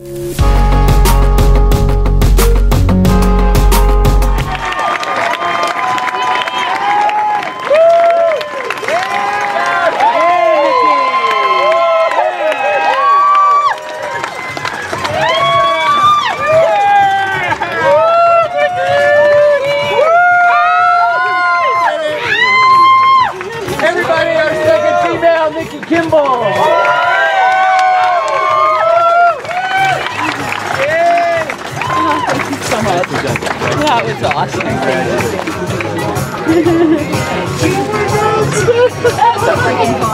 Everybody, our second female, Nikki Kimball. that was awesome. That's freaking.